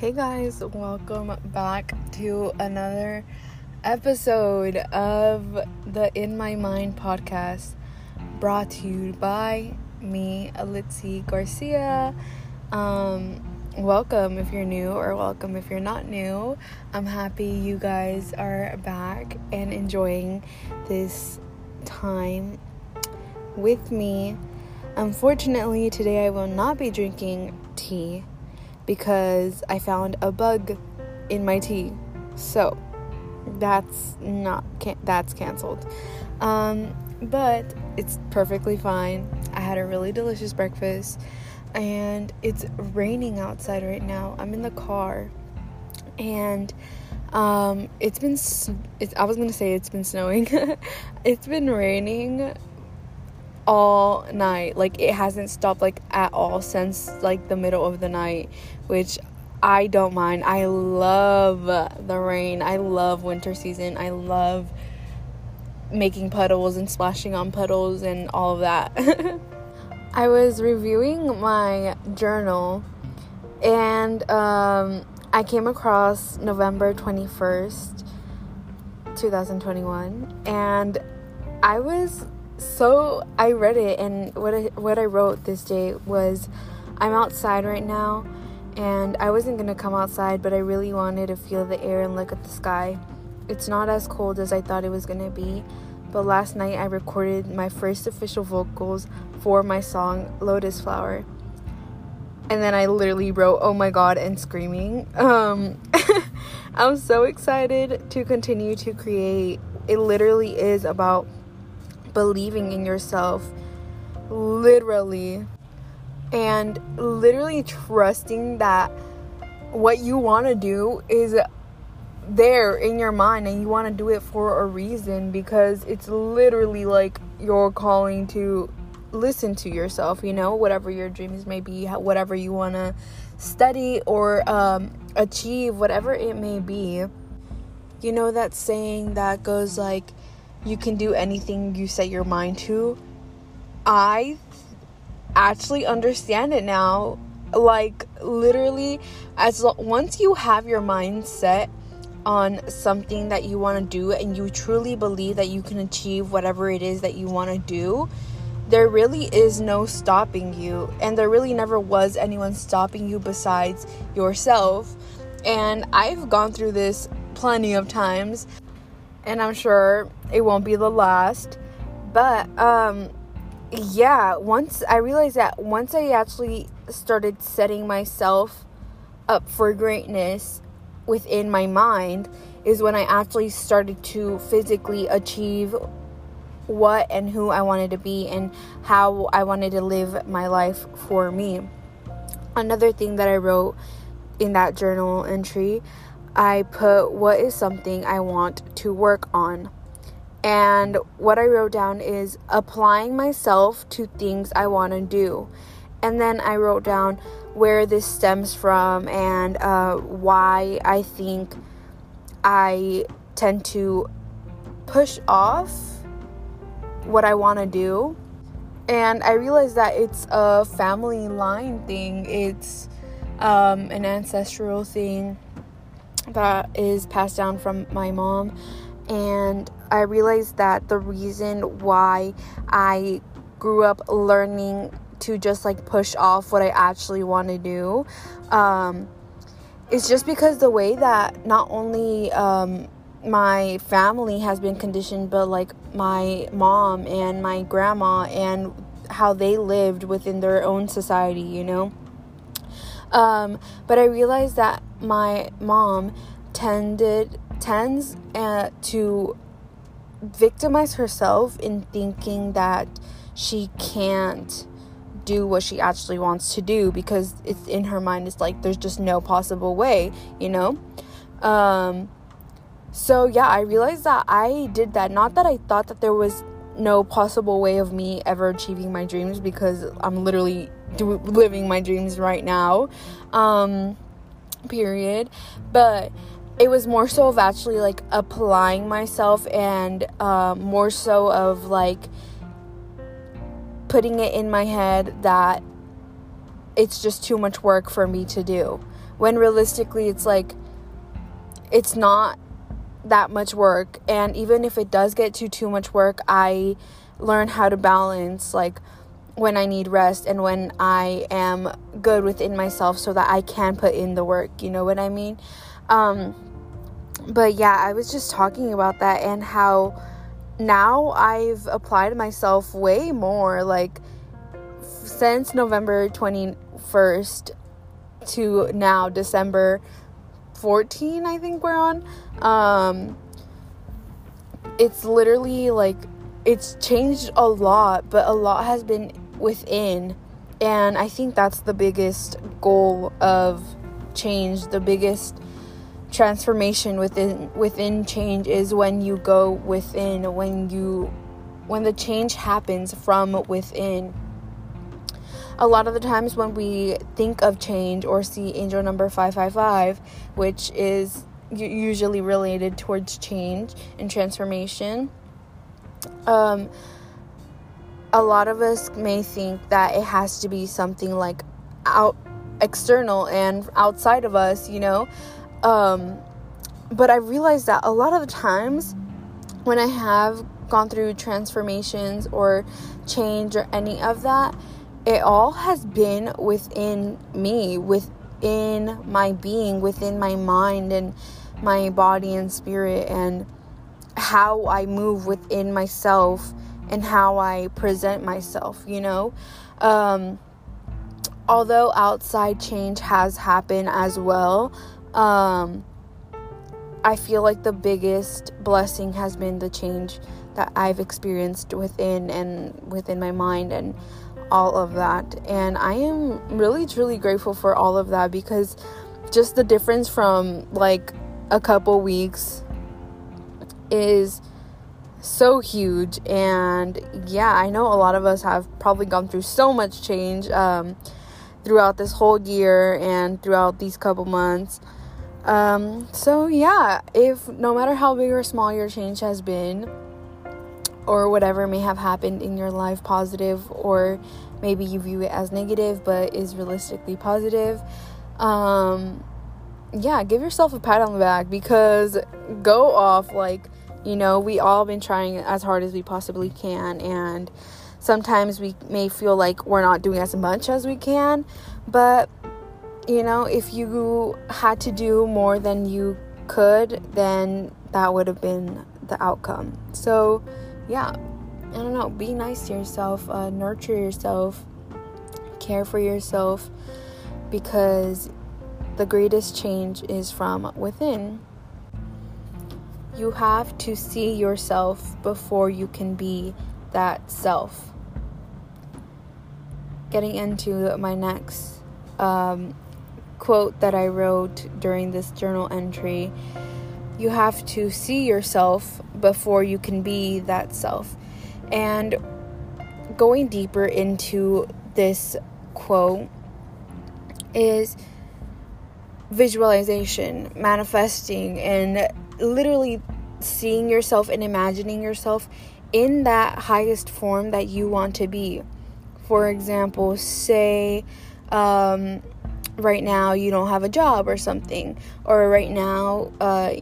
Hey guys, welcome back to another episode of the In My Mind podcast brought to you by me, Alitzi Garcia. Um, welcome if you're new, or welcome if you're not new. I'm happy you guys are back and enjoying this time with me. Unfortunately, today I will not be drinking tea because I found a bug in my tea. So that's not can- that's canceled. Um, but it's perfectly fine. I had a really delicious breakfast and it's raining outside right now. I'm in the car and um, it's been it's, I was going to say it's been snowing. it's been raining all night. Like it hasn't stopped like at all since like the middle of the night, which I don't mind. I love the rain. I love winter season. I love making puddles and splashing on puddles and all of that. I was reviewing my journal and um, I came across November 21st, 2021, and I was so I read it and what I, what I wrote this day was I'm outside right now and I wasn't to come outside but I really wanted to feel the air and look at the sky. It's not as cold as I thought it was to be, but last night I recorded my first official vocals for my song Lotus Flower. And then I literally wrote oh my god and screaming. Um I'm so excited to continue to create. It literally is about believing in yourself, literally, and literally trusting that what you want to do is there in your mind and you want to do it for a reason because it's literally like you're calling to listen to yourself, you know, whatever your dreams may be, whatever you want to study or um, achieve, whatever it may be. You know that saying that goes like, you can do anything you set your mind to. I actually understand it now. Like literally as lo- once you have your mind set on something that you want to do and you truly believe that you can achieve whatever it is that you want to do, there really is no stopping you and there really never was anyone stopping you besides yourself. And I've gone through this plenty of times and I'm sure it won't be the last. But um yeah, once I realized that once I actually started setting myself up for greatness within my mind is when I actually started to physically achieve what and who I wanted to be and how I wanted to live my life for me. Another thing that I wrote in that journal entry I put what is something I want to work on. And what I wrote down is applying myself to things I want to do. And then I wrote down where this stems from and uh, why I think I tend to push off what I want to do. And I realized that it's a family line thing, it's um, an ancestral thing that is passed down from my mom and I realized that the reason why I grew up learning to just like push off what I actually want to do um, is just because the way that not only um, my family has been conditioned, but like my mom and my grandma and how they lived within their own society, you know. Um, but I realized that my mom tended tends uh, to victimize herself in thinking that she can't do what she actually wants to do because it's in her mind it's like there's just no possible way you know? Um so yeah i realized that i did that. Not that i thought that there was no possible way of me ever achieving my dreams because i'm literally do- living my dreams right now um period. But it was more so of actually like applying myself and uh, more so of like putting it in my head that it's just too much work for me to do. When realistically it's like it's not that much work. And even if it does get to too much work i learn how to balance like when i need rest and when i am good within myself so that i can put in the work. You know what i mean? Um but yeah i was just talking about that and how now i've applied myself way more like since november 21st to now december 14 i think we're on um it's literally like it's changed a lot but a lot has been within and i think that's the biggest goal of change the biggest transformation within within change is when you go within when you when the change happens from within a lot of the times when we think of change or see angel number 555, which is usually related towards change and transformation, um, a lot of us may think that it has to be something like out external and outside of us, you know. Um, but I realized that a lot of the times when I have gone through transformations or change or any of that, it all has been within me, within my being, within my mind and my body and spirit, and how I move within myself and how I present myself, you know? Um, although outside change has happened as well, um, I feel like the biggest blessing has been the change that I've experienced within and within my mind and all of that. And I am really, truly grateful for all of that because just the difference from like a couple weeks is so huge. And yeah, I know a lot of us have probably gone through so much change um, throughout this whole year and throughout these couple months. Um, so yeah, if no matter how big or small your change has been, or whatever may have happened in your life, positive, or maybe you view it as negative but is realistically positive. Um, yeah, give yourself a pat on the back because go off. Like, you know, we all been trying as hard as we possibly can, and sometimes we may feel like we're not doing as much as we can, but you know, if you had to do more than you could, then that would have been the outcome. So, yeah, I don't know, be nice to yourself, uh, nurture yourself, care for yourself, because the greatest change is from within. You have to see yourself before you can be that self. Getting into my next um, quote that I wrote during this journal entry you have to see yourself before you can be that self. And going deeper into this quote is visualization, manifesting, and literally seeing yourself and imagining yourself in that highest form that you want to be. For example, say um, right now you don't have a job or something, or right now uh,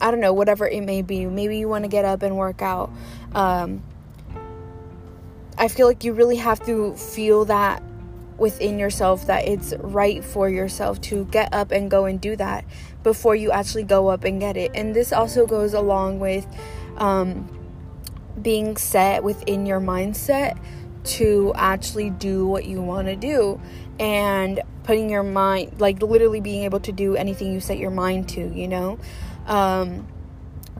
I don't know, whatever it may be. Maybe you want to get up and work out. Um, I feel like you really have to feel that within yourself that it's right for yourself to get up and go and do that before you actually go up and get it. And this also goes along with um, being set within your mindset to actually do what you want to do and putting your mind, like literally being able to do anything you set your mind to, you know? um,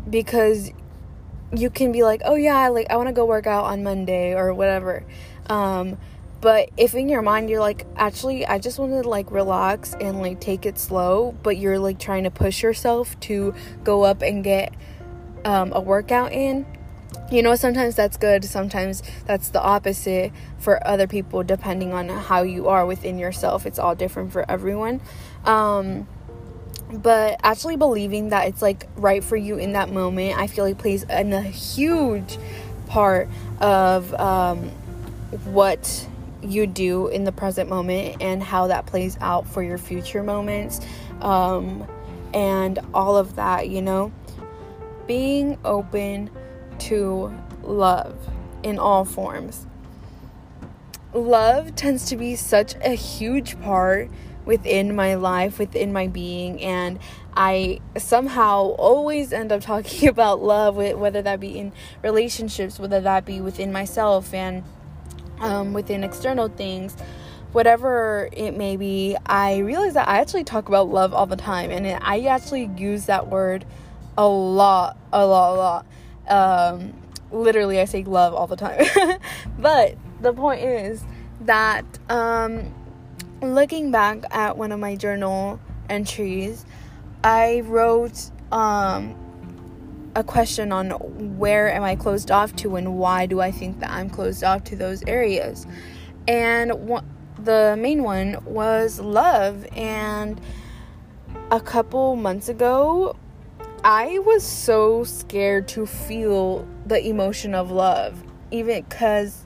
because you can be like, oh yeah, like I want to go work out on Monday or whatever. Um, but if in your mind you're like, actually, I just want to like relax and like take it slow, but you're like trying to push yourself to go up and get um, a workout in, you know, sometimes that's good, sometimes that's the opposite for other people, depending on how you are within yourself. It's all different for everyone. Um, but actually believing that it's like right for you in that moment i feel like plays a huge part of um, what you do in the present moment and how that plays out for your future moments um, and all of that, you know? Being open to love in all forms. Love tends to be such a huge part within my life, within my being, and I somehow always end up talking about love, whether that be in relationships, whether that be within myself and um, within external things, whatever it may be. I realize that I actually talk about love all the time, and I actually use that word a lot, a lot, a lot. Um, literally, I say love all the time. but the point is that um, looking back at one of my journal entries, I wrote um, a question on where am I closed off to and why do I think that I'm closed off to those areas. And the main one was love. And a couple months ago, I was so scared to feel the emotion of love, even because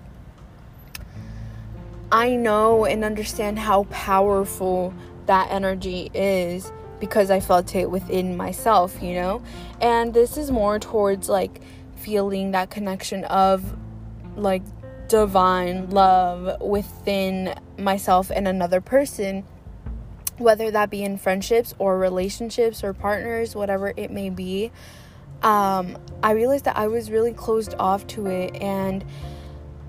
I know and understand how powerful that energy is because I felt it within myself, you know? And this is more towards like feeling that connection of like divine love within myself and another person, whether that be in friendships or relationships or partners, whatever it may be. Um, I realized that I was really closed off to it and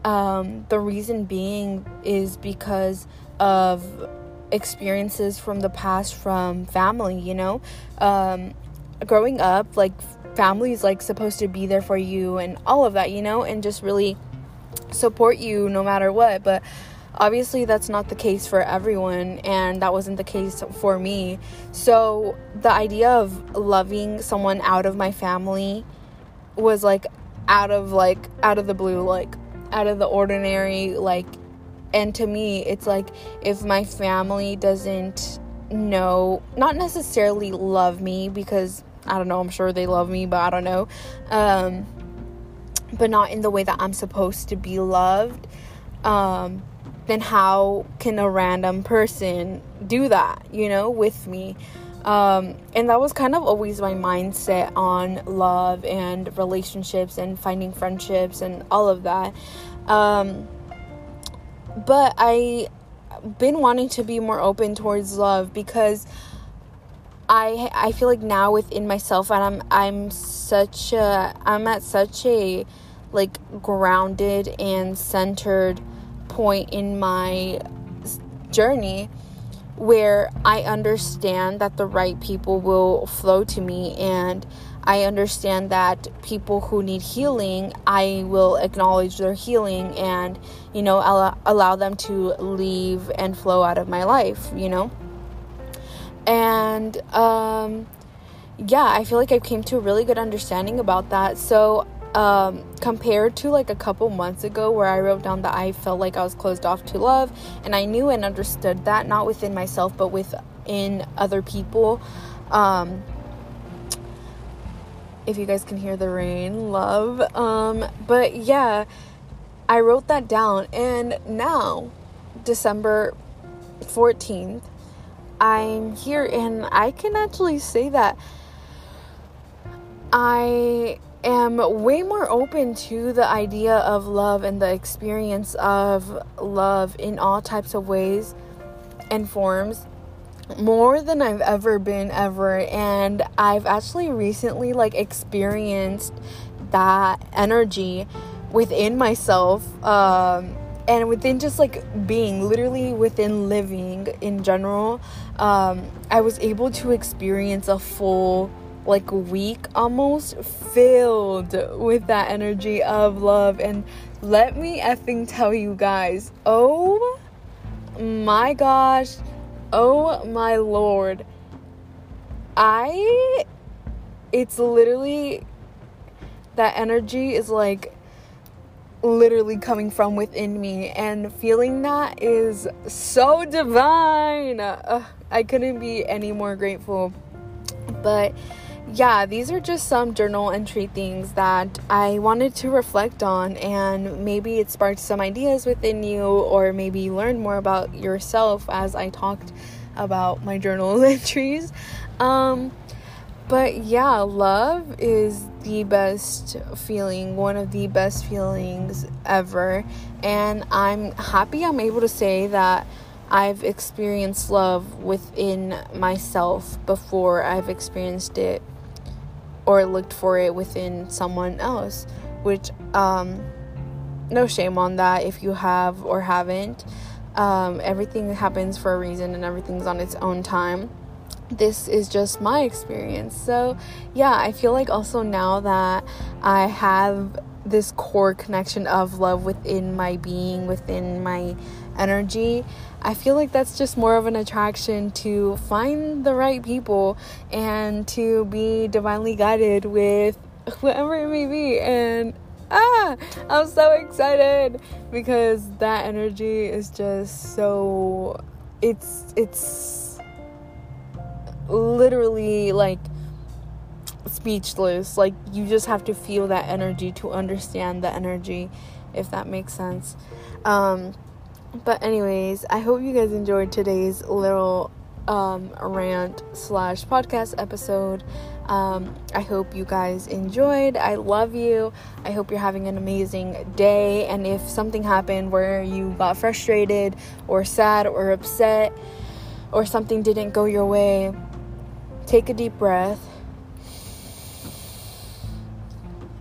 um, the reason being is because of experiences from the past from family, you know? Um, growing up, like, family is like supposed to be there for you and all of that, you know? And just really support you no matter what. But obviously, that's not the case for everyone, and that wasn't the case for me. So, the idea of loving someone out of my family was like out of like out of the blue like out of the ordinary like and to me it's like if my family doesn't know not necessarily love me because i don't know i'm sure they love me but i don't know um but not in the way that i'm supposed to be loved um then how can a random person do that you know with me um, and that was kind of always my mindset on love and relationships and finding friendships and all of that. Um, but I been wanting to be more open towards love because I I feel like now within myself and I'm I'm such a I'm at such a like grounded and centered point in my journey where I understand that the right people will flow to me and I understand that people who need healing, I will acknowledge their healing and, you know, allow, allow them to leave and flow out of my life, you know? And, um, yeah, I feel like I came to a really good understanding about that. So, um, compared to like a couple months ago where I wrote down that I felt like I was closed off to love and I knew and understood that not within myself but within other people. Um, if you guys can hear the rain love. Um, but yeah I wrote that down and now December 14th I'm here and I can actually say that I am way more open to the idea of love and the experience of love in all types of ways and forms more than I've ever been ever. And I've actually recently like experienced that energy within myself um and within just like being literally within living in general. Um I was able to experience a full like week almost filled with that energy of love. And let me effing tell you guys oh my gosh oh my lord. I it's literally that energy is like literally coming from within me. And feeling that is so divine. Uh, i couldn't be any more grateful. But yeah, these are just some journal entry things that I wanted to reflect on, and maybe it sparked some ideas within you, or maybe you learned more about yourself as I talked about my journal entries. Um, but yeah, love is the best feeling, one of the best feelings ever, and I'm happy I'm able to say that I've experienced love within myself before I've experienced it or looked for it within someone else, which, um, no shame on that if you have or haven't. Um, everything happens for a reason and everything's on its own time. This is just my experience. So, yeah, I feel like also now that I have this core connection of love within my being, within my energy, I feel like that's just more of an attraction to find the right people and to be divinely guided with whoever it may be. And ah, I'm so excited because that energy is just so it's it's literally like speechless. Like you just have to feel that energy to understand the energy if that makes sense. Um but anyways, I hope you guys enjoyed today's little um, rant slash podcast episode. Um, I hope you guys enjoyed. I love you. I hope you're having an amazing day. And if something happened where you got frustrated or sad or upset or something didn't go your way, take a deep breath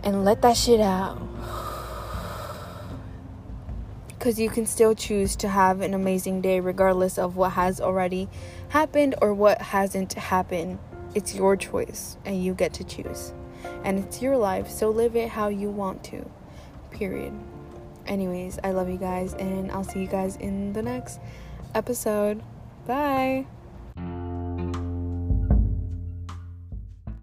and let that shit out because you can still choose to have an amazing day regardless of what has already happened or what hasn't happened. It's your choice and you get to choose. And it's your life, so live it how you want to. Period. Anyways, I love you guys and I'll see you guys in the next episode. Bye.